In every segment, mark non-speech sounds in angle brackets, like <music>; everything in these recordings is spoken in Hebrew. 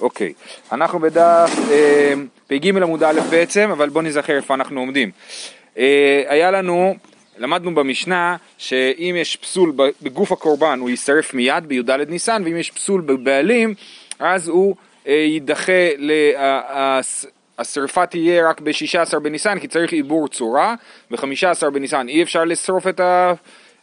אוקיי, אנחנו בדף אה, פג עמוד א' בעצם, אבל בואו נזכר איפה אנחנו עומדים. אה, היה לנו, למדנו במשנה שאם יש פסול בגוף הקורבן הוא יישרף מיד בי"ד ניסן, ואם יש פסול בבעלים אז הוא אה, יידחה, לה, השרפה תהיה רק ב-16 בניסן כי צריך עיבור צורה, ב-15 בניסן אי אפשר לשרוף את ה...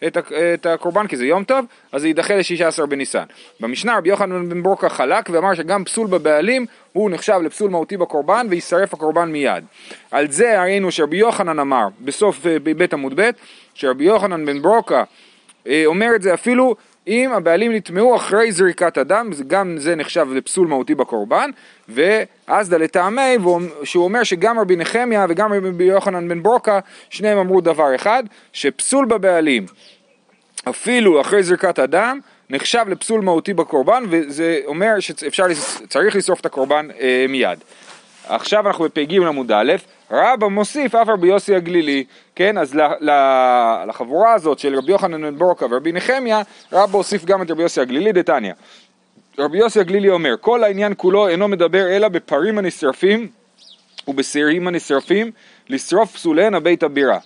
את, הקורבן כי זה יום טוב, אז זה יידחה ל-16 בניסן. במשנה רבי יוחנן בן ברוקה חלק ואמר שגם פסול בבעלים הוא נחשב לפסול מהותי בקורבן ויישרף הקורבן מיד. על זה ראינו שרבי יוחנן אמר בסוף אה, בית עמוד ב' שרבי יוחנן בן ברוקה אה, אומר את זה אפילו אם הבעלים נטמעו אחרי זריקת הדם, גם זה נחשב לפסול מהותי בקורבן, ואז לטעמי, שהוא אומר שגם רבי נחמיה וגם רבי יוחנן בן ברוקה, שניהם אמרו דבר אחד, שפסול בבעלים, אפילו אחרי זריקת הדם, נחשב לפסול מהותי בקורבן, וזה אומר שאפשר, צריך לשרוף את הקורבן אה, מיד. עכשיו אנחנו בפ"ג עמוד א', רבא מוסיף אף רבי יוסי הגלילי, כן, אז לחבורה הזאת של רבי יוחנן בן ברוקה ורבי נחמיה, רבא הוסיף גם את רבי יוסי הגלילי דתניא. רבי יוסי הגלילי אומר, כל העניין כולו אינו מדבר אלא בפרים הנשרפים ובשעירים הנשרפים, לשרוף פסוליהן הבית הבירה.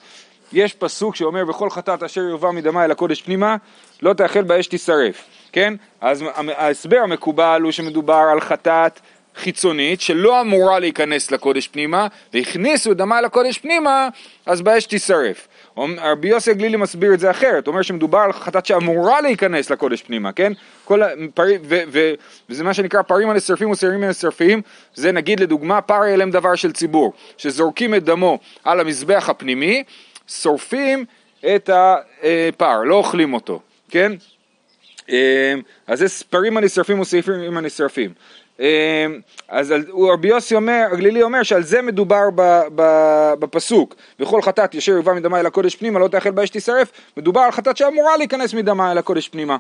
יש פסוק שאומר, בכל חטאת אשר יובא מדמה אל הקודש פנימה, לא תאכל באש תישרף, כן? אז ההסבר המקובל הוא שמדובר על חטאת חיצונית שלא אמורה להיכנס לקודש פנימה והכניסו דמה לקודש פנימה אז באש תישרף. רבי יוסי הגלילי מסביר את זה אחרת, אומר שמדובר על חטאת שאמורה להיכנס לקודש פנימה, כן? כל הפר... ו... ו... וזה מה שנקרא פרים הנשרפים ושעירים הנשרפים, זה נגיד לדוגמה פר ילם דבר של ציבור, שזורקים את דמו על המזבח הפנימי, שורפים את הפר, לא אוכלים אותו, כן? אה, אז זה פרים הנשרפים ושעירים הנשרפים. אמ, אז רבי יוסי אומר, הגלילי אומר שעל זה מדובר בפסוק וכל חטאת ישר יובא מדמה אל הקודש פנימה לא תאכל באש תישרף מדובר על חטאת שאמורה להיכנס מדמה אל הקודש פנימה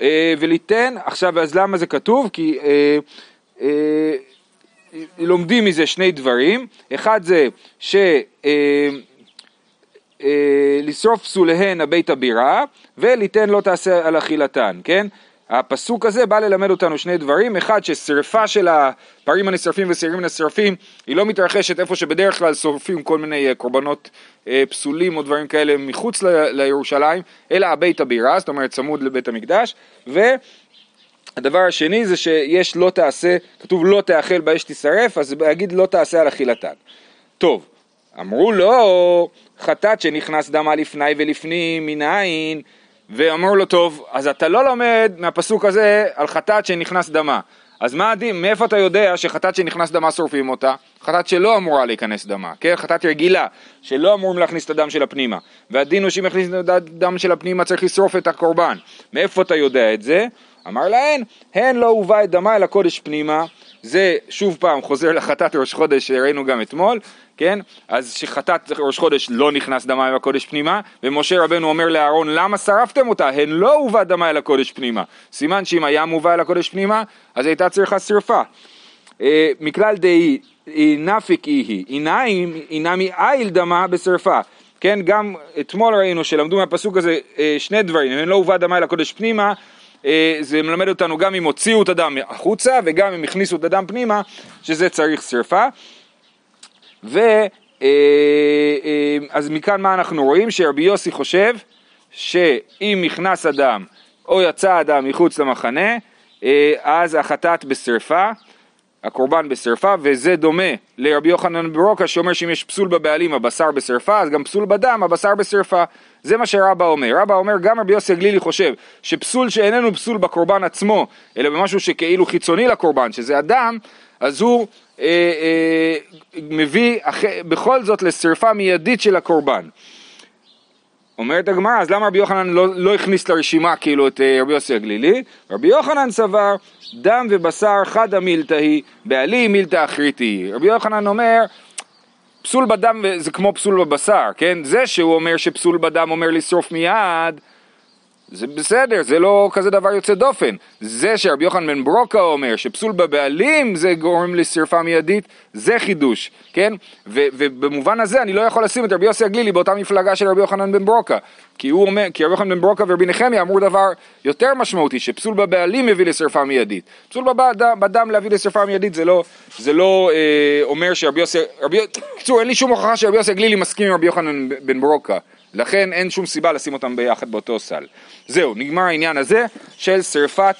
אה, וליתן, עכשיו אז למה זה כתוב? כי אה, אה, לומדים מזה שני דברים, אחד זה ש... לשרוף פסוליהן הבית הבירה וליתן לא תעשה על אכילתן, כן? הפסוק הזה בא ללמד אותנו שני דברים, אחד ששרפה של הפרים הנשרפים ושעירים הנשרפים היא לא מתרחשת איפה שבדרך כלל שורפים כל מיני אה, קורבנות אה, פסולים או דברים כאלה מחוץ לירושלים, אלא הבית הבירה, זאת אומרת צמוד לבית המקדש, והדבר השני זה שיש לא תעשה, כתוב לא תאכל באש תישרף, אז להגיד לא תעשה על אכילתן. טוב, אמרו לו, חטאת שנכנס דמה לפני ולפנים מנין ואמרו לו, טוב, אז אתה לא לומד מהפסוק הזה על חטאת שנכנס דמה. אז מה הדין, מאיפה אתה יודע שחטאת שנכנס דמה שורפים אותה? חטאת שלא אמורה להיכנס דמה, כן? חטאת רגילה, שלא אמורים להכניס את הדם של הפנימה. והדין הוא שאם יכניס את הדם של הפנימה צריך לשרוף את הקורבן. מאיפה אתה יודע את זה? אמר להן, הן לא הובא את דמה אל הקודש פנימה. זה שוב פעם חוזר לחטאת ראש חודש שראינו גם אתמול, כן? אז שחטאת ראש חודש לא נכנס דמה אל הקודש פנימה, ומשה רבנו אומר לאהרון למה שרפתם אותה? הן לא הובא דמה אל הקודש פנימה. סימן שאם היה מובא אל הקודש פנימה, אז הייתה צריכה שרפה. אה, מכלל דהי נפיק איהי, אינה מאיל דמה בשרפה. כן, גם אתמול ראינו שלמדו מהפסוק הזה אה, שני דברים, אם לא הובא דמה אל הקודש פנימה, אה, זה מלמד אותנו גם אם הוציאו את הדם החוצה וגם אם הכניסו את הדם פנימה, שזה צריך שרפה. ו... אה, אה, אז מכאן מה אנחנו רואים? שרבי יוסי חושב שאם נכנס אדם או יצא אדם מחוץ למחנה, אה, אז החטאת בשרפה, הקורבן בשרפה, וזה דומה לרבי יוחנן ברוקה שאומר שאם יש פסול בבעלים הבשר בשרפה, אז גם פסול בדם הבשר בשרפה. זה מה שרבא אומר. רבא אומר, גם רבי יוסי הגלילי חושב שפסול שאיננו פסול בקורבן עצמו, אלא במשהו שכאילו חיצוני לקורבן, שזה הדם, אז הוא מביא אח... בכל זאת לשרפה מיידית של הקורבן. אומרת הגמרא, אז למה רבי יוחנן לא, לא הכניס לרשימה כאילו את אה, רבי יוסי הגלילי? רבי יוחנן סבר, דם ובשר חדה מילתא היא, בעלי מילתא אחריתי היא. רבי יוחנן אומר, פסול בדם זה כמו פסול בבשר, כן? זה שהוא אומר שפסול בדם אומר לשרוף מיד, זה בסדר, זה לא כזה דבר יוצא דופן. זה שרבי יוחנן בן ברוקה אומר שפסול בבעלים זה גורם לשרפה מיידית, זה חידוש, כן? ו- ובמובן הזה אני לא יכול לשים את רבי יוסי הגלילי באותה מפלגה של רבי יוחנן בן ברוקה. כי הוא אומר, כי רבי יוחנן בן ברוקה ורבי נחמיה אמרו דבר יותר משמעותי, שפסול בבעלים מביא לשרפה מיידית. פסול בדם, בדם להביא לשרפה מיידית זה לא, זה לא אה, אומר שרבי יוסי, רבי, <coughs> קצור, אין לי שום הוכחה שרבי יוסי הגלילי מסכים עם רבי יוחנן בן ברוקה. לכן אין שום סיבה לשים אותם ביחד באותו סל. זהו, נגמר העניין הזה של שרפת,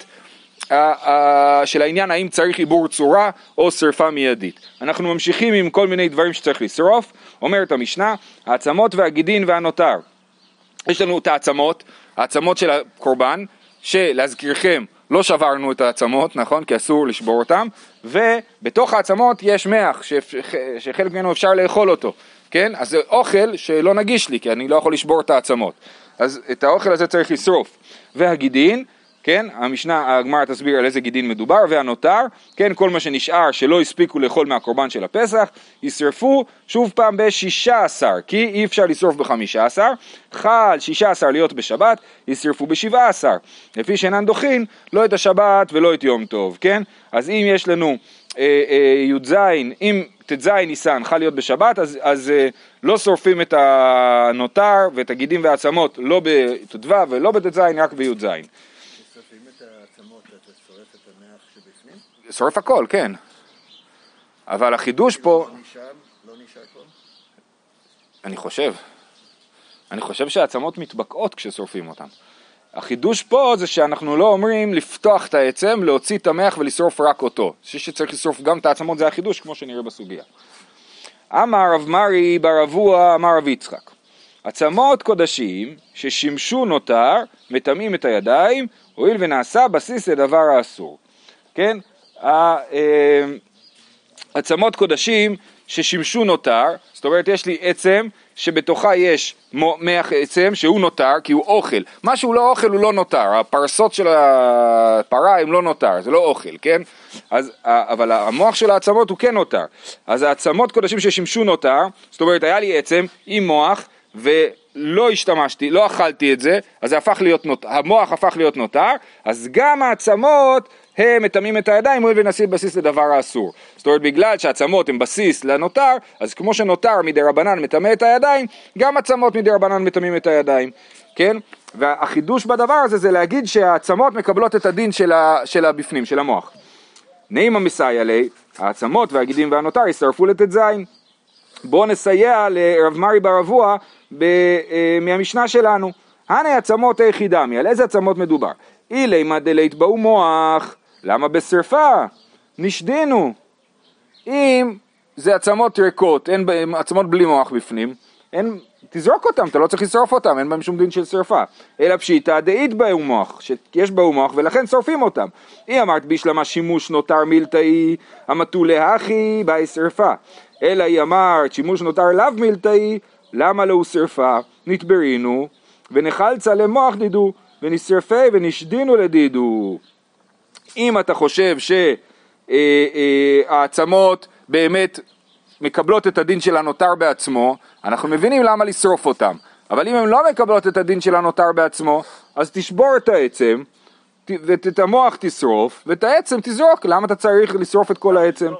uh, uh, של העניין האם צריך עיבור צורה או שרפה מיידית. אנחנו ממשיכים עם כל מיני דברים שצריך לשרוף, אומרת המשנה, העצמות והגידין והנותר. יש לנו את העצמות, העצמות של הקורבן, שלהזכירכם לא שברנו את העצמות, נכון? כי אסור לשבור אותם, ובתוך העצמות יש מח, שחלק ממנו אפשר לאכול אותו. כן? אז זה אוכל שלא נגיש לי, כי אני לא יכול לשבור את העצמות. אז את האוכל הזה צריך לשרוף. והגידין, כן, המשנה, הגמרא תסביר על איזה גידין מדובר, והנותר, כן, כל מה שנשאר שלא הספיקו לאכול מהקורבן של הפסח, ישרפו שוב פעם בשישה עשר, כי אי אפשר לשרוף בחמישה עשר, חל שישה עשר להיות בשבת, ישרפו בשבעה עשר, לפי שאינן דוחין, לא את השבת ולא את יום טוב, כן? אז אם יש לנו אה, אה, י"ז, אם ט"ז ניסן חל להיות בשבת, אז, אז אה, לא שורפים את הנותר ואת הגידים והעצמות, לא בט"ו ולא בט"ז, רק בי"ז. שורף הכל, כן. אבל החידוש פה... לא, לא נשאר פה? אני חושב. אני חושב שהעצמות מתבקעות כששורפים אותן. החידוש פה זה שאנחנו לא אומרים לפתוח את העצם, להוציא את המח ולשרוף רק אותו. שצריך לשרוף גם את העצמות זה החידוש כמו שנראה בסוגיה. אמר רב מרי בר אבוה אמר רב יצחק עצמות קודשים ששימשו נותר מטמאים את הידיים הואיל ונעשה בסיס לדבר האסור. כן? אה, עצמות קודשים ששימשו נותר, זאת אומרת יש לי עצם שבתוכה יש מח עצם שהוא נותר כי הוא אוכל, מה שהוא לא אוכל הוא לא נותר, הפרסות של הפרה הם לא נותר, זה לא אוכל, כן? אז, אבל המוח של העצמות הוא כן נותר, אז העצמות קודשים ששימשו נותר, זאת אומרת היה לי עצם עם מוח ולא השתמשתי, לא אכלתי את זה, אז זה הפך להיות נותר, המוח הפך להיות נותר, אז גם העצמות הם מטמאים את הידיים הואיל ונשיא בסיס לדבר האסור. זאת אומרת בגלל שהעצמות הן בסיס לנותר, אז כמו שנותר מדי רבנן מטמא את הידיים, גם עצמות מדי רבנן מטמאים את הידיים, כן? והחידוש בדבר הזה זה להגיד שהעצמות מקבלות את הדין של, ה, של הבפנים, של המוח. נעימה מסייע לי, העצמות והגידים והנותר ישרפו לט"ז. בואו נסייע לרב מרי בר אבוה אה, מהמשנה שלנו. הנה עצמות היחידמי, על איזה עצמות מדובר? אילי מה דלית באו מוח, למה בשרפה? נשדינו. אם זה עצמות ריקות, אין בהם עצמות בלי מוח בפנים, אין, תזרוק אותם, אתה לא צריך לשרוף אותם, אין בהם שום דין של שרפה. אלא פשיטא דאית באו מוח, שיש באו מוח ולכן שורפים אותם. היא אמרת בישלמה שימוש נותר מילתאי, המתו להכי באי שרפה. אלא היא אמרת שימוש נותר לאו מילתאי, למה לא שרפה? נתברינו, ונחלצה למוח דידו, ונשרפי ונשדינו לדידו. אם אתה חושב שהעצמות באמת מקבלות את הדין של הנותר בעצמו, אנחנו מבינים למה לשרוף אותם. אבל אם הן לא מקבלות את הדין של הנותר בעצמו, אז תשבור את העצם, ואת המוח תשרוף, ואת העצם תזרוק. למה אתה צריך לשרוף את כל העצם?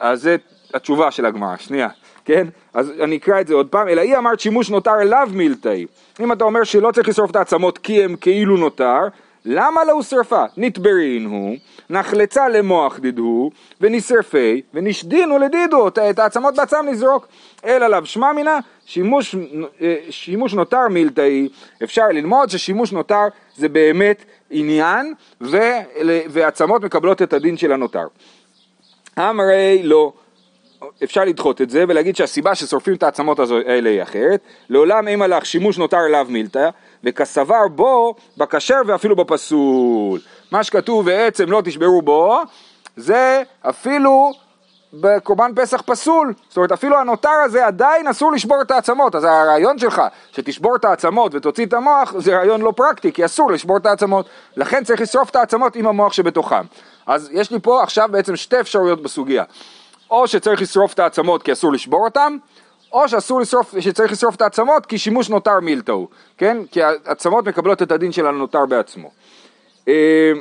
אז זה התשובה של הגמרא, שנייה, כן? אז אני אקרא את זה עוד פעם, אלא היא אמרת שימוש נותר אליו מילתאי. אם אתה אומר שלא צריך לשרוף את העצמות כי הם כאילו נותר, למה לא שרפה? נתברין הוא, נחלצה למוח דידו, ונשרפי, ונשדינו לדידו, את העצמות בעצם נזרוק. אלא לאו שמע מינה, שימוש, אה, שימוש נותר מילתאי, אפשר ללמוד ששימוש נותר זה באמת עניין, ועצמות מקבלות את הדין של הנותר. אמרי לא. אפשר לדחות את זה ולהגיד שהסיבה ששורפים את העצמות האלה היא אחרת, לעולם אין מלאך שימוש נותר אליו מילתא, וכסבר בו בכשר ואפילו בפסול. מה שכתוב ועצם לא תשברו בו, זה אפילו בקורבן פסח פסול, זאת אומרת אפילו הנותר הזה עדיין אסור לשבור את העצמות, אז הרעיון שלך שתשבור את העצמות ותוציא את המוח זה רעיון לא פרקטי, כי אסור לשבור את העצמות, לכן צריך לשרוף את העצמות עם המוח שבתוכם. אז יש לי פה עכשיו בעצם שתי אפשרויות בסוגיה. או שצריך לשרוף את העצמות כי אסור לשבור אותם, או שאסור לשרוף, שצריך לשרוף את העצמות כי שימוש נותר מילתאו, כן? כי העצמות מקבלות את הדין של הנותר בעצמו. אה,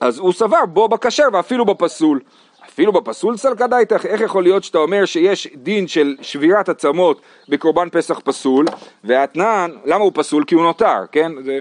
אז הוא סבר בו בכשר ואפילו בפסול. אפילו בפסול סלקא דייתך, איך יכול להיות שאתה אומר שיש דין של שבירת עצמות בקורבן פסח פסול, והאתנן, למה הוא פסול? כי הוא נותר, כן? זה...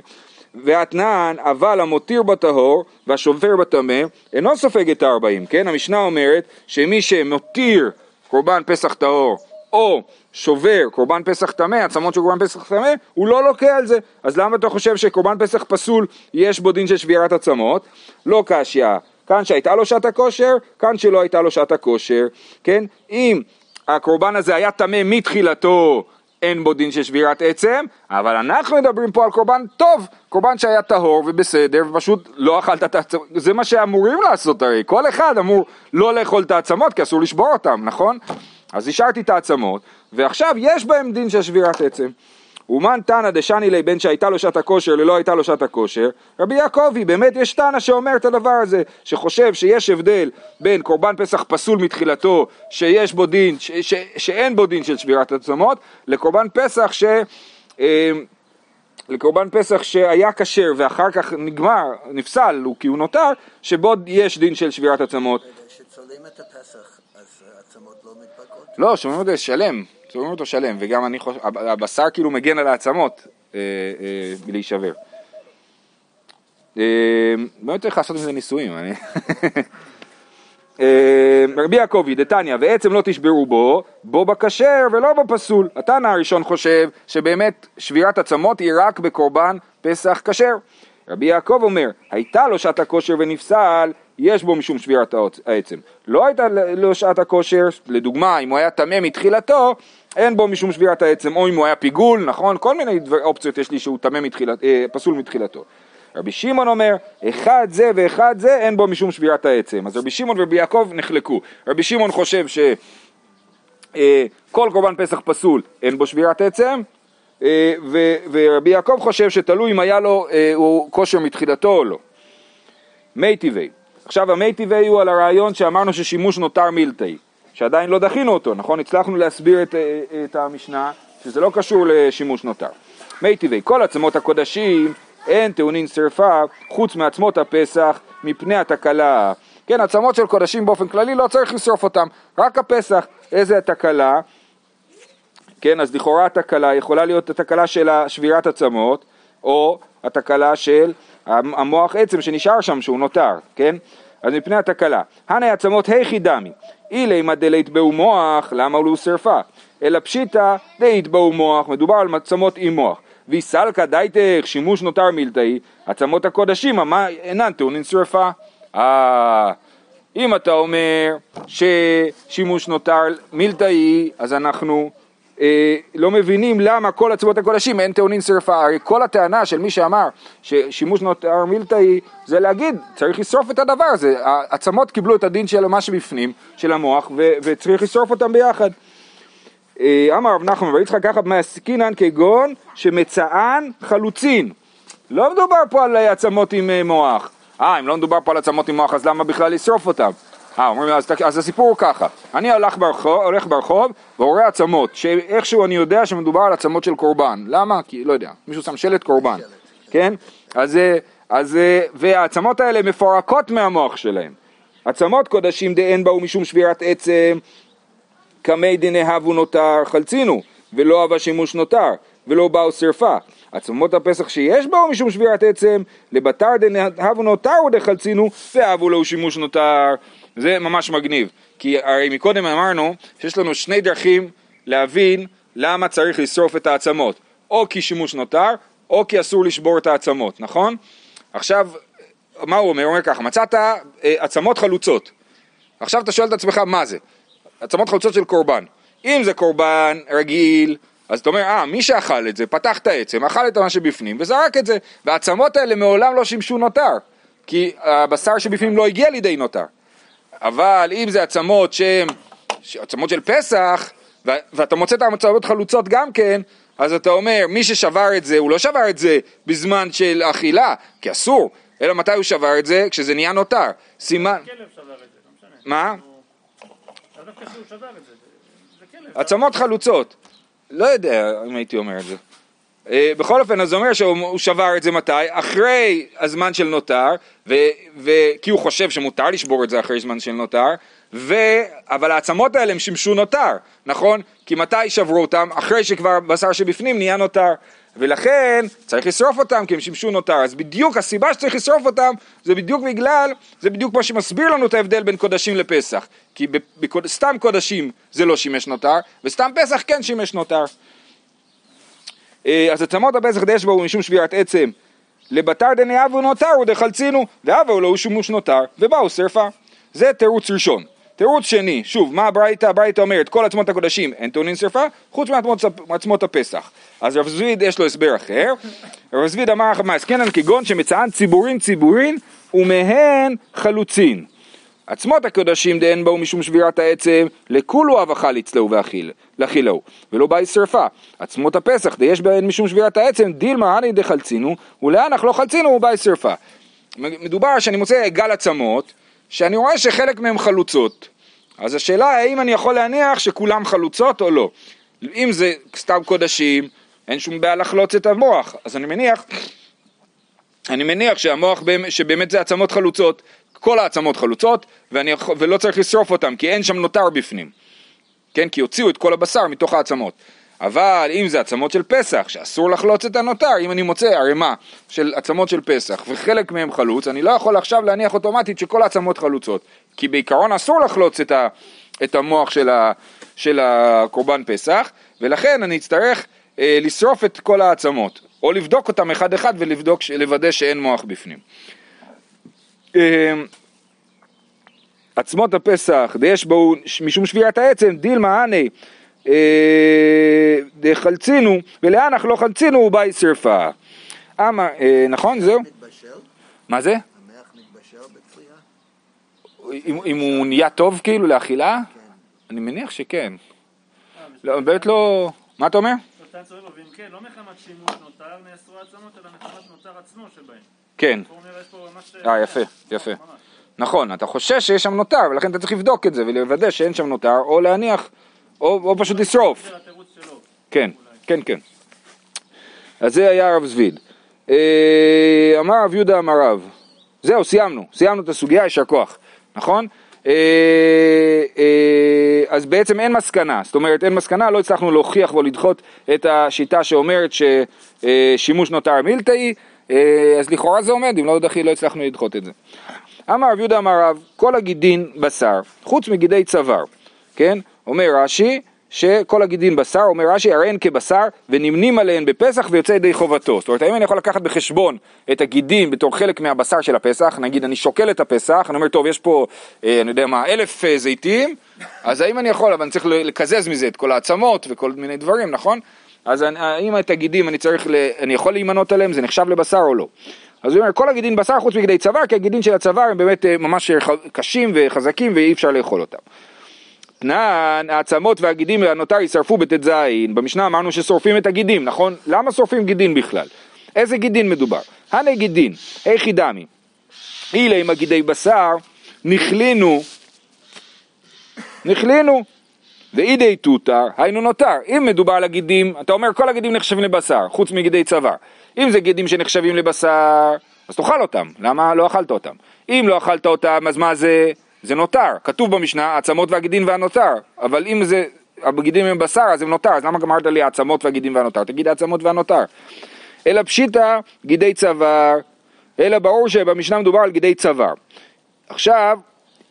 והאתנן, אבל המותיר בטהור והשובר בטמא, אינו סופג את הארבעים, כן? המשנה אומרת שמי שמותיר קורבן פסח טהור או שובר קורבן פסח טמא, עצמות של קורבן פסח טמא, הוא לא לוקה על זה. אז למה אתה חושב שקורבן פסח פסול יש בו דין של שבירת עצמות? לא קשיא. כאן שהייתה לו שעת הכושר, כאן שלא הייתה לו שעת הכושר, כן? אם הקורבן הזה היה טמא מתחילתו, אין בו דין של שבירת עצם, אבל אנחנו מדברים פה על קורבן טוב, קורבן שהיה טהור ובסדר, ופשוט לא אכלת את העצמות, זה מה שאמורים לעשות הרי, כל אחד אמור לא לאכול את העצמות כי אסור לשבור אותם, נכון? אז השארתי את העצמות, ועכשיו יש בהם דין של שבירת עצם. אומן תנא דשני לי בין שהייתה לו שעת הכושר ללא הייתה לו שעת הכושר, רבי יעקבי, באמת יש תנא שאומר את הדבר הזה, שחושב שיש הבדל בין קורבן פסח פסול מתחילתו, שיש בו דין, ש, ש, שאין בו דין של שבירת עצמות, לקורבן פסח ש... אה, לקורבן פסח שהיה כשר ואחר כך נגמר, נפסל, כי הוא נותר, שבו יש דין של שבירת עצמות. כשצולעים את הפסח, העצמות לא מתפרקות? לא, שומעים אותו שלם. צוררים אותו שלם, וגם אני חושב, הבשר כאילו מגן על העצמות אה, אה, מלהישבר. אה, באמת צריך לעשות מזה ניסויים. אני... <laughs> אה, רבי יעקבי, דתניא, ועצם לא תשברו בו, בו בכשר ולא בפסול. התנא הראשון חושב שבאמת שבירת עצמות היא רק בקורבן פסח כשר. רבי יעקב אומר, הייתה לו שעת הכושר ונפסל, יש בו משום שבירת העצם. לא הייתה לו שעת הכושר, לדוגמה, אם הוא היה טמא מתחילתו, אין בו משום שבירת העצם, או אם הוא היה פיגול, נכון? כל מיני דבר, אופציות יש לי שהוא טמא מתחילת, אה, פסול מתחילתו. רבי שמעון אומר, אחד זה ואחד זה, אין בו משום שבירת העצם. אז רבי שמעון ורבי יעקב נחלקו. רבי שמעון חושב שכל אה, קורבן פסח פסול, אין בו שבירת עצם, אה, ו, ורבי יעקב חושב שתלוי אם היה לו אה, כושר מתחילתו או לא. מי טבעי. עכשיו המי טבעי הוא על הרעיון שאמרנו ששימוש נותר מילתאי. שעדיין לא דחינו אותו, נכון? הצלחנו להסביר את, אה, את המשנה, שזה לא קשור לשימוש נותר. מי טבעי, כל עצמות הקודשים אין טעונין שרפה חוץ מעצמות הפסח מפני התקלה. כן, עצמות של קודשים באופן כללי לא צריך לשרוף אותם, רק הפסח. איזה התקלה? כן, אז לכאורה התקלה יכולה להיות התקלה של שבירת עצמות, או התקלה של המוח עצם שנשאר שם, שהוא נותר, כן? אז מפני התקלה. הנה עצמות היכי דמי, אילי דלית בהו מוח, למה הוא שרפה? אלא פשיטא דאית בהו מוח, מדובר על עצמות עם מוח. ויסלקא דייתך, שימוש נותר מילתאי, עצמות הקודשים, מה אינן טעונין שרפה? אה, אם אתה אומר ששימוש נותר מילתאי, אז אנחנו לא מבינים למה כל עצמות הקודשים אין טעונין שרפה, הרי כל הטענה של מי שאמר ששימוש נותר מילתאי זה להגיד צריך לשרוף את הדבר הזה, העצמות קיבלו את הדין של מה שבפנים, של המוח ו- וצריך לשרוף אותם ביחד. אה, אמר רב נחמן בר יצחק ככה מעסקינן כגון שמצאן חלוצין, לא מדובר פה על עצמות עם אה, מוח, אה אם לא מדובר פה על עצמות עם מוח אז למה בכלל לשרוף אותם? אה, אומרים אז, אז הסיפור הוא ככה, אני הולך ברחוב, הולך ברחוב ורואה עצמות, שאיכשהו אני יודע שמדובר על עצמות של קורבן, למה? כי לא יודע, מישהו שם שלט קורבן, כן? אז, אה, אז, אה, והעצמות האלה מפורקות מהמוח שלהם. עצמות קודשים דאין באו משום שבירת עצם, קמי דנהבו נותר חלצינו, ולא אהבה שימוש נותר, ולא באו שרפה. עצמות הפסח שיש באו משום שבירת עצם, לבתר דנהבו נותר ודחלצינו, ואהבו לו שימוש נותר. זה ממש מגניב, כי הרי מקודם אמרנו שיש לנו שני דרכים להבין למה צריך לשרוף את העצמות, או כי שימוש נותר, או כי אסור לשבור את העצמות, נכון? עכשיו, מה הוא אומר? הוא אומר ככה, מצאת אה, עצמות חלוצות, עכשיו אתה שואל את עצמך מה זה? עצמות חלוצות של קורבן. אם זה קורבן רגיל, אז אתה אומר, אה, מי שאכל את זה, פתח את העצם, אכל את מה שבפנים וזרק את זה, והעצמות האלה מעולם לא שימשו נותר, כי הבשר שבפנים לא הגיע לידי נותר. אבל אם זה עצמות שהן עצמות של פסח, ואתה מוצא את העצמות חלוצות גם כן, אז אתה אומר, מי ששבר את זה, הוא לא שבר את זה בזמן של אכילה, כי אסור, אלא מתי הוא שבר את זה? כשזה נהיה נותר. סימן... לא. מה? עצמות חלוצות. לא יודע אם הייתי אומר את זה. אה, בכל אופן, אז זה אומר שהוא שבר את זה מתי? אחרי הזמן של נותר, ו, ו, כי הוא חושב שמותר לשבור את זה אחרי זמן של נותר, ו, אבל העצמות האלה הם שימשו נותר, נכון? כי מתי שברו אותם? אחרי שכבר בשר שבפנים נהיה נותר. ולכן צריך לשרוף אותם כי הם שימשו נותר. אז בדיוק הסיבה שצריך לשרוף אותם זה בדיוק בגלל, זה בדיוק מה שמסביר לנו את ההבדל בין קודשים לפסח. כי סתם קודשים זה לא שימש נותר, וסתם פסח כן שימש נותר. אה, אז עצמות הפסח דש בו משום שבירת עצם לבתר דנאבו נותר ודחלצינו ואבו לא הוא שימוש נותר ובאו שרפה. זה תירוץ ראשון. תירוץ שני, שוב, מה הברייתא? הברייתא אומרת, כל עצמות הקודשים אין טעונים שרפה, חוץ מעצמות הפסח. אז רב זביד יש לו הסבר אחר. רב זביד אמר מה, עסקינן כגון שמצאן ציבורין ציבורין ומהן חלוצין. עצמות הקודשים דהן באו משום שבירת העצם, לכולו אבכה לצלו ואכילו, ולא באי שרפה. עצמות הפסח דיש בהן משום שבירת העצם, דילמה הני דחלצינו, ולאנך לא חלצינו ובאי שרפה. מדובר שאני מוצא גל עצמות, שאני רואה שחלק מהן חלוצות. אז השאלה האם אני יכול להניח שכולם חלוצות או לא. אם זה סתם קודשים, אין שום בעיה לחלוץ את המוח, אז אני מניח, אני מניח שהמוח, שבאמת זה עצמות חלוצות, כל העצמות חלוצות, ואני, ולא צריך לשרוף אותן, כי אין שם נותר בפנים. כן, כי הוציאו את כל הבשר מתוך העצמות. אבל אם זה עצמות של פסח, שאסור לחלוץ את הנותר, אם אני מוצא ערימה של עצמות של פסח וחלק מהם חלוץ, אני לא יכול עכשיו להניח אוטומטית שכל העצמות חלוצות. כי בעיקרון אסור לחלוץ את, ה, את המוח של, ה, של הקורבן פסח, ולכן אני אצטרך אה, לשרוף את כל העצמות, או לבדוק אותם אחד אחד ולוודא שאין מוח בפנים. אה, עצמות הפסח, ויש בו משום שבירת העצם, דילמה הני אה, דחלצינו, ולאן אך לא חלצינו באי שרפה. אמר, אה, נכון, זהו? מה זה? בצלייה? אם הוא נהיה טוב כאילו לאכילה? כן. אני מניח שכן. לא, באמת לא... מה אתה אומר? ואם כן, לא מחמת שימוש נותר נאסרו העצמות, אלא מחמת נותר עצמו שבהם. כן. אה, יפה, יפה. נכון, אתה חושש שיש שם נותר, ולכן אתה צריך לבדוק את זה ולוודא שאין שם נותר, או להניח, או, או פשוט לשרוף. כן, כן, כן. אז זה היה הרב זביד. אה, אמר רב יהודה אמר רב, זהו, סיימנו, סיימנו את הסוגיה, יישר כוח, נכון? אה, אה, אז בעצם אין מסקנה, זאת אומרת אין מסקנה, לא הצלחנו להוכיח ולדחות את השיטה שאומרת ששימוש נותר מילתאי, אז לכאורה זה עומד, אם לא דחי לא הצלחנו לדחות את זה. אמר רב יהודה אמר רב, כל הגידין בשר, חוץ מגידי צוואר, כן? אומר רש"י, שכל הגידין בשר, אומר רש"י, הרי הן כבשר ונמנים עליהן בפסח ויוצא ידי חובתו. זאת אומרת, האם אני יכול לקחת בחשבון את הגידין בתור חלק מהבשר של הפסח, נגיד אני שוקל את הפסח, אני אומר, טוב, יש פה, אה, אני יודע מה, אלף אה, זיתים, אז האם אני יכול, אבל אני צריך לקזז מזה את כל העצמות וכל מיני דברים, נכון? אז האם את הגידים אני צריך, אני יכול להימנות עליהם, זה נחשב לבשר או לא? אז הוא אומר, כל הגידין בשר חוץ מגידי צוואר, כי הגידין של הצוואר הם באמת אה, ממש קשים וחזקים ואי אפשר לאכול אותם. תנן, העצמות והגידים והנותר יישרפו בט"ז, במשנה אמרנו ששורפים את הגידים, נכון? למה שורפים גידין בכלל? איזה גידין מדובר? הנה גידין, היכי דמי. אילה עם הגידי בשר, נכלינו, נכלינו, ואידי תותר, היינו נותר. אם מדובר על הגידים, אתה אומר כל הגידים נחשבים לבשר, חוץ מגידי צוואר. אם זה גידים שנחשבים לבשר, אז תאכל אותם, למה לא אכלת אותם? אם לא אכלת אותם, אז מה זה? זה נותר, כתוב במשנה העצמות והגידים והנותר, אבל אם זה, הגידים הם בשר אז הם נותר, אז למה גמרת לי העצמות והגידים והנותר? תגיד העצמות והנותר. אלא פשיטא גידי צוואר, אלא ברור שבמשנה מדובר על גידי צוואר. עכשיו,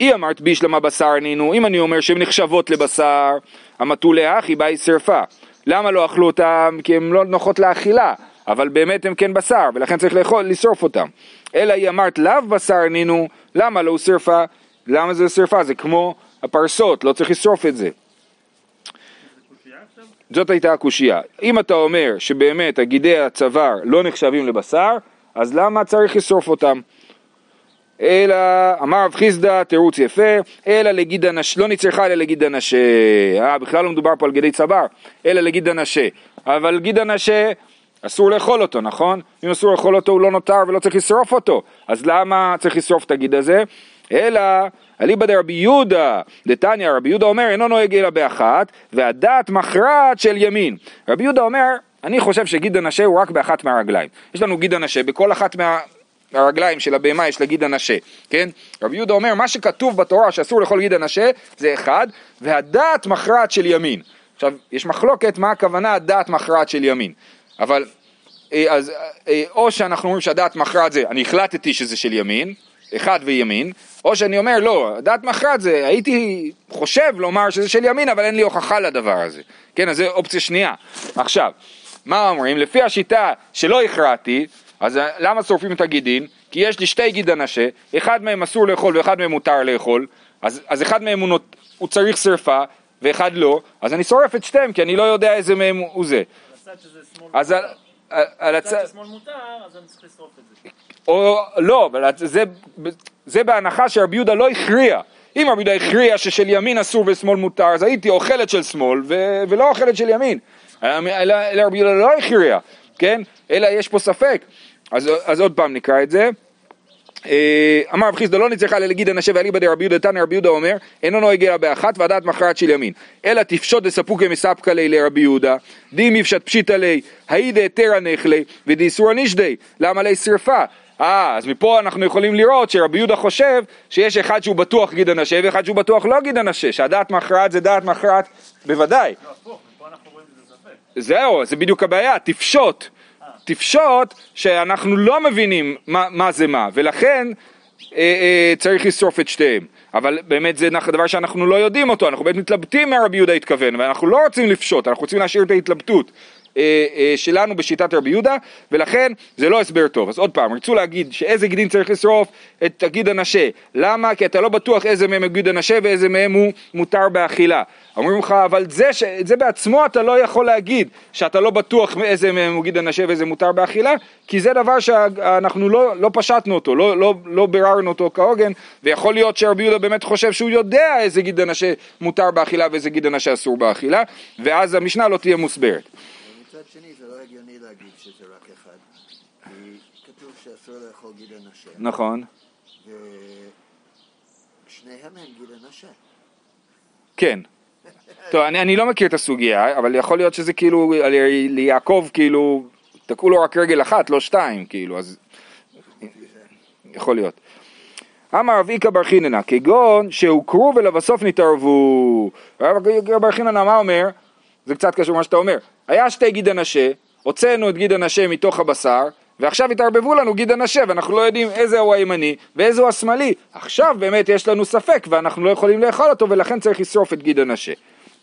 אי אמרת בישלמה בשר נינו, אם אני אומר שהן נחשבות לבשר, המטולי אחי באי שרפה. למה לא אכלו אותם? כי הן לא נוחות לאכילה, אבל באמת הן כן בשר, ולכן צריך לאכול, לשרוף אותם. אלא היא אמרת לאו בשר נינו, למה לא שרפה? למה זה שרפה? זה כמו הפרסות, לא צריך לשרוף את זה. זאת הייתה הקושייה. אם אתה אומר שבאמת הגידי הצוואר לא נחשבים לבשר, אז למה צריך לשרוף אותם? אלא, אמר רב חיסדא, תירוץ יפה, אלא לגיד הנשה, לא נצרכה אלא לגיד הנשה, אה, בכלל לא מדובר פה על גידי צוואר, אלא לגיד הנשה, אבל גיד הנשה אסור לאכול אותו, נכון? אם אסור לאכול אותו הוא לא נותר ולא צריך לשרוף אותו, אז למה צריך לשרוף את הגיד הזה? אלא אליבא דרבי יהודה, דתניא רבי יהודה אומר אינו נוהג אלא באחת והדעת מכרעת של ימין. רבי יהודה אומר אני חושב שגיד הנשה הוא רק באחת מהרגליים. יש לנו גיד הנשה בכל אחת מה... הרגליים של הבהמה יש לה גיד הנשה, כן? רבי יהודה אומר מה שכתוב בתורה שאסור לאכול גיד הנשה זה אחד והדעת מכרעת של ימין. עכשיו יש מחלוקת מה הכוונה הדעת מכרעת של ימין, אבל אה, אז אה, או שאנחנו אומרים שהדעת מכרעת זה אני החלטתי שזה של ימין, אחד וימין, או שאני אומר לא, דעת מכרעת זה הייתי חושב לומר שזה של ימין אבל אין לי הוכחה לדבר הזה, כן? אז זה אופציה שנייה. עכשיו, מה אומרים? לפי השיטה שלא הכרעתי אז אה, למה שורפים את הגידין? כי יש לי שתי גיד הנשה, אחד מהם אסור לאכול ואחד מהם מותר לאכול, אז, אז אחד מהם הוא, נות, הוא צריך שרפה ואחד לא, אז אני שורף את שתיהם כי אני לא יודע איזה מהם הוא זה. הצד שזה שמאל אז על, מותר. על, על הצד הצד, ששמאל מותר, אז אני צריך לשרוף את זה. או לא, אבל זה, זה בהנחה שרבי יהודה לא הכריע. אם רבי יהודה הכריע ששל ימין אסור ושמאל מותר, אז הייתי אוכלת של שמאל ו, ולא אוכלת של ימין. אלא אלא רבי יהודה לא הכריע, כן? אלא יש פה ספק. אז, אז עוד פעם נקרא את זה. אה, אמר רב חיסדא לא נצטרך אלא להגיד אנשי ואליבא דרבי יהודה תנא רבי יהודה אומר אינו נוהג אלא באחת והדעת מכרעת של ימין אלא תפשוט דספוקי מספקא ליה לרבי יהודה דים יפשט פשיטא ליה האי דהתרא נחלי ודאיסורא נשדי למה ליה שרפה אה, אז מפה אנחנו יכולים לראות שרבי יהודה חושב שיש אחד שהוא בטוח גיד הנשה ואחד שהוא בטוח לא גיד הנשה, שהדעת מכרעת זה דעת מכרעת בוודאי. לא. זהו, זה בדיוק הבעיה, תפשוט. תפשוט שאנחנו לא מבינים מה, מה זה מה, ולכן אה, אה, צריך לשרוף את שתיהם. אבל באמת זה דבר שאנחנו לא יודעים אותו, אנחנו באמת מתלבטים מה רבי יהודה התכוון, ואנחנו לא רוצים לפשוט, אנחנו רוצים להשאיר את ההתלבטות. אה, אה, שלנו בשיטת רבי יהודה, ולכן זה לא הסבר טוב. אז עוד פעם, רצו להגיד שאיזה גידין צריך לשרוף את הגיד הנשה. למה? כי אתה לא בטוח איזה מהם הוא גיד הנשה ואיזה מהם הוא מותר באכילה. אומרים לך, אבל זה, ש... זה בעצמו אתה לא יכול להגיד, שאתה לא בטוח איזה מהם הוא גיד הנשה ואיזה מותר באכילה, כי זה דבר שאנחנו לא, לא פשטנו אותו, לא, לא, לא ביררנו אותו כהוגן, ויכול להיות שרבי יהודה באמת חושב שהוא יודע איזה גיד הנשה מותר באכילה ואיזה גיד הנשה אסור באכילה, ואז המשנה לא תהיה מוסברת. ומצד שני זה לא הגיוני להגיד שזה רק אחד. כי כתוב לאכול גיד הנשה, נכון. ושניהם הם גיד הנשה. כן. טוב, אני, אני לא מכיר את הסוגיה, אבל יכול להיות שזה כאילו, ליעקב כאילו, תקעו לו רק רגל אחת, לא שתיים, כאילו, אז יכול להיות. אמר רב איכא בר חיננה, כגון שהוכרו ולבסוף נתערבו. רב איכא בר חיננה, מה אומר? זה קצת קשור למה שאתה אומר. היה שתי גיד הנשה, הוצאנו את גיד הנשה מתוך הבשר, ועכשיו התערבבו לנו גיד הנשה, ואנחנו לא יודעים איזה הוא הימני ואיזה הוא השמאלי. עכשיו באמת יש לנו ספק, ואנחנו לא יכולים לאכול אותו, ולכן צריך לשרוף את גיד הנשה.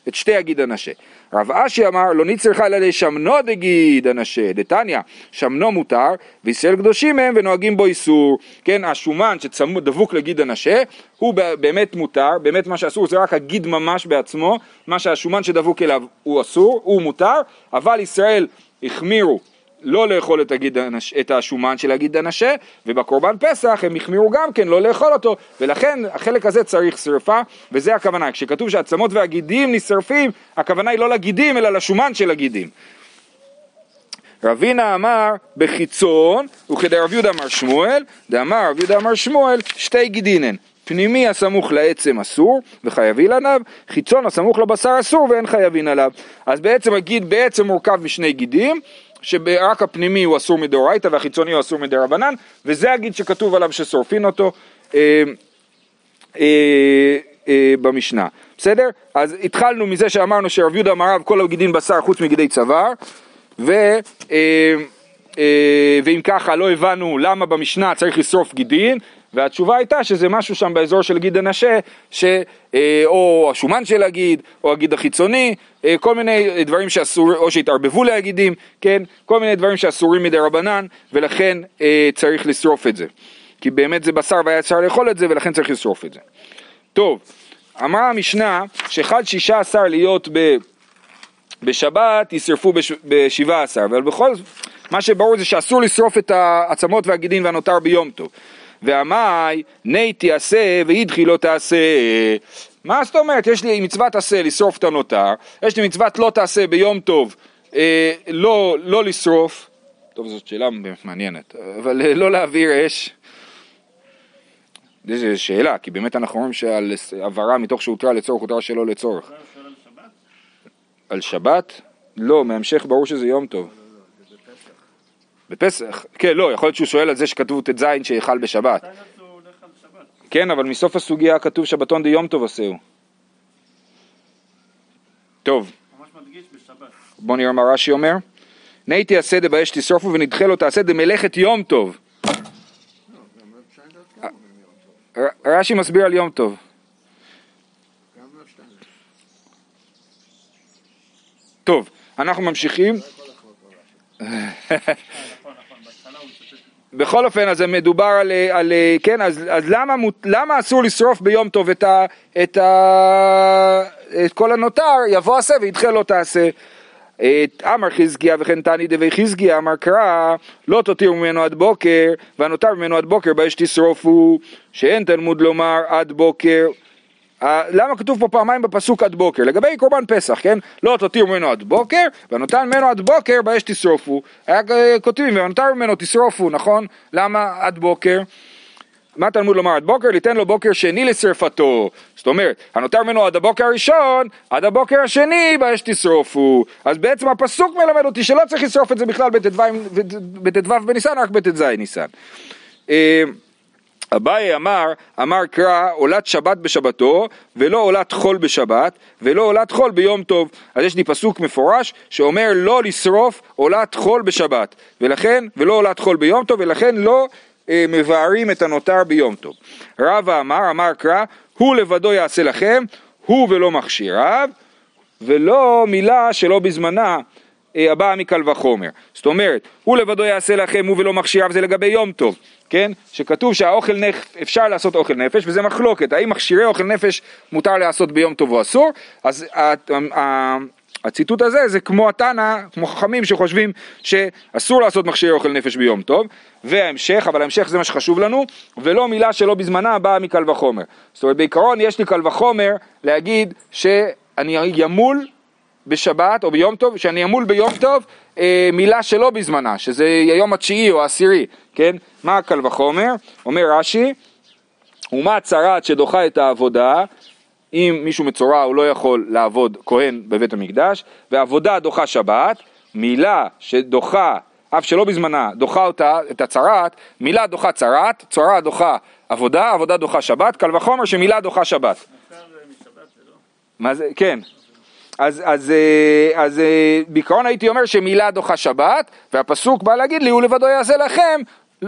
את שתי הגיד הנשה. רב אשי אמר לא נצטרך אלא לשמנו דגיד הנשה, דתניא, שמנו מותר, וישראל קדושים הם ונוהגים בו איסור. כן, השומן שצמוד דבוק לגיד הנשה, הוא באמת מותר, באמת מה שאסור זה רק הגיד ממש בעצמו, מה שהשומן שדבוק אליו הוא אסור, הוא מותר, אבל ישראל החמירו לא לאכול את, הגיד, את השומן של הגיד הנשה, ובקורבן פסח הם החמירו גם כן לא לאכול אותו, ולכן החלק הזה צריך שרפה, וזה הכוונה. כשכתוב שהעצמות והגידים נשרפים, הכוונה היא לא לגידים, אלא לשומן של הגידים. רבינה אמר בחיצון, וכדי רב יהודה אמר שמואל, דאמר רב יהודה אמר שמואל, שתי גידינן. פנימי הסמוך לעצם אסור וחייבין עליו, חיצון הסמוך לבשר אסור ואין חייבין עליו. אז בעצם הגיד בעצם מורכב משני גידים, שרק הפנימי הוא אסור מדאורייתא והחיצוני הוא אסור מדרבנן, וזה הגיד שכתוב עליו ששורפין אותו אה, אה, אה, במשנה. בסדר? אז התחלנו מזה שאמרנו שרב יהודה אמר רב כל הגידין בשר חוץ מגידי צוואר, ו... אה, אה, ואם ככה לא הבנו למה במשנה צריך לשרוף גידין, והתשובה הייתה שזה משהו שם באזור של גיד הנשה, ש, אה, או השומן של הגיד, או הגיד החיצוני, אה, כל מיני דברים שאסור, או שהתערבבו להגידים, כן, כל מיני דברים שאסורים מדי רבנן, ולכן אה, צריך לשרוף את זה. כי באמת זה בשר והיה אפשר לאכול את זה, ולכן צריך לשרוף את זה. טוב, אמרה המשנה שחד שישה עשר להיות ב... בשבת ישרפו בש- בשבעה עשר, אבל בכל זאת, מה שברור זה שאסור לשרוף את העצמות והגידין והנותר ביום טוב. והמאי, ני תעשה ואידחי לא תעשה. מה זאת אומרת? יש לי מצוות עשה לשרוף את הנותר, יש לי מצוות לא תעשה ביום טוב אה, לא, לא לשרוף, טוב זאת שאלה מעניינת, אבל אה, לא להעביר אש, זו שאלה, כי באמת אנחנו אומרים שעל עברה מתוך שהותרה לצורך הותרה שלא לצורך. על שבת? לא, מהמשך ברור שזה יום טוב. בפסח, כן, לא, יכול להיות שהוא שואל על זה שכתוב ט"ז שיכל בשבת. כן, אבל מסוף הסוגיה כתוב שבתון דיום טוב עשהו. טוב. בוא נראה מה רש"י אומר. נייתי עשה דבאש תשרופו ונדחה לו תעשה דמלאכת יום טוב. לא, גם אומרים יום טוב. רש"י מסביר על יום טוב. טוב, אנחנו ממשיכים. <laughs> לא יכול לחלוק על רש"י. אה, נכון, נכון, בהתחלה הוא מצטט. בכל אופן, אז מדובר על, על כן, אז, אז למה, למה אסור לשרוף ביום טוב את, ה, את, ה, את כל הנותר, יבוא עשה וידחה לא תעשה. את אמר חזקיה וכן תעני דבי חזקיה אמר קרא לא תותיר ממנו עד בוקר והנותר ממנו עד בוקר באש תשרופו שאין תלמוד לומר עד בוקר למה כתוב פה פעמיים בפסוק עד בוקר? לגבי קורבן פסח, כן? לא תותיר ממנו עד בוקר, והנותר ממנו עד בוקר באש תשרופו. היה כותבים, והנותר ממנו תשרופו, נכון? למה עד בוקר? מה תלמוד לומר עד בוקר? ליתן לו בוקר שני לשרפתו. זאת אומרת, הנותר ממנו עד הבוקר הראשון, עד הבוקר השני באש תשרופו. אז בעצם הפסוק מלמד אותי שלא צריך לשרוף את זה בכלל בט"ו בט"ו בניסן, רק בט"ז ניסן. אביי אמר, אמר קרא עולת שבת בשבתו ולא עולת חול בשבת ולא עולת חול ביום טוב. אז יש לי פסוק מפורש שאומר לא לשרוף עולת חול בשבת ולכן, ולא עולת חול ביום טוב ולכן לא אה, מבארים את הנותר ביום טוב. רבא אמר, אמר קרא, הוא לבדו יעשה לכם, הוא ולא מכשיריו ולא מילה שלא בזמנה הבאה מקל וחומר. זאת אומרת, הוא לבדו יעשה לכם, הוא ולא מכשיריו, זה לגבי יום טוב, כן? שכתוב שהאוכל נפש, אפשר לעשות אוכל נפש, וזה מחלוקת, האם מכשירי אוכל נפש מותר לעשות ביום טוב או אסור? אז הציטוט הזה זה כמו התנא, כמו חכמים שחושבים שאסור לעשות מכשירי אוכל נפש ביום טוב, וההמשך, אבל ההמשך זה מה שחשוב לנו, ולא מילה שלא בזמנה באה מקל וחומר. זאת אומרת, בעיקרון יש לי קל וחומר להגיד שאני ימול בשבת או ביום טוב, שאני אמול ביום טוב אה, מילה שלא בזמנה, שזה היום התשיעי או העשירי, כן? מה הקל וחומר? אומר רש"י, ומה צרעת שדוחה את העבודה, אם מישהו מצורע הוא לא יכול לעבוד כהן בבית המקדש, ועבודה דוחה שבת, מילה שדוחה, אף שלא בזמנה, דוחה אותה, את הצרעת, מילה דוחה צרעת, צרעת דוחה עבודה, עבודה דוחה שבת, קל וחומר שמילה דוחה שבת. מה זה? כן. אז, אז, אה, אז אה, בעיקרון הייתי אומר שמילה דוחה שבת, והפסוק בא להגיד לי, הוא לבדו יעשה לכם,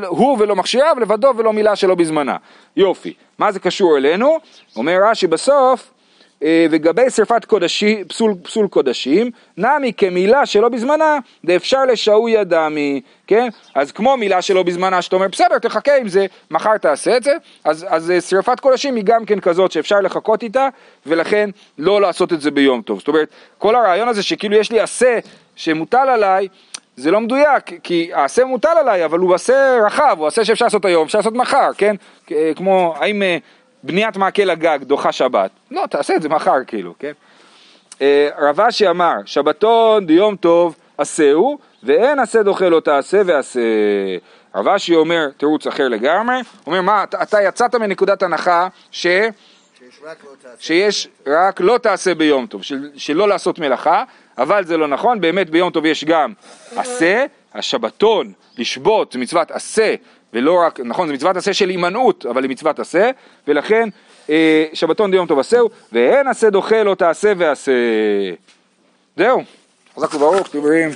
הוא ולא מכשיריו, לבדו ולא מילה שלא בזמנה. יופי. מה זה קשור אלינו? אומר רש"י בסוף, וגבי שרפת קודשי, פסול, פסול קודשים, נמי כמילה שלא בזמנה, דאפשר לשעוי אדמי, כן? אז כמו מילה שלא בזמנה, שאתה אומר, בסדר, תחכה עם זה, מחר תעשה את זה, אז, אז אה, שרפת קודשים היא גם כן כזאת שאפשר לחכות איתה, ולכן לא לעשות את זה ביום טוב. זאת אומרת, כל הרעיון הזה שכאילו יש לי עשה שמוטל עליי, זה לא מדויק, כי העשה מוטל עליי, אבל הוא עשה רחב, הוא עשה שאפשר לעשות היום, אפשר לעשות מחר, כן? אה, כמו, האם אה, בניית מעקה לגג דוחה שבת? לא, תעשה את זה מחר, כאילו, כן? אה, רב אשי אמר, שבתון דיום טוב עשהו, ואין עשה דוחה לא תעשה ועשה. רב אשי אומר תירוץ אחר לגמרי, אומר מה, אתה, אתה יצאת מנקודת הנחה ש... שיש רק לא תעשה. שיש רק לא תעשה ביום טוב, של, שלא לעשות מלאכה, אבל זה לא נכון, באמת ביום טוב יש גם עשה, השבתון, לשבות, מצוות עשה, ולא רק, נכון, זה מצוות עשה של הימנעות, אבל היא מצוות עשה, ולכן אה, שבתון דיום טוב עשהו, ואין עשה דוחה לא תעשה ועשה. זהו, חזק וברוך, תהיו.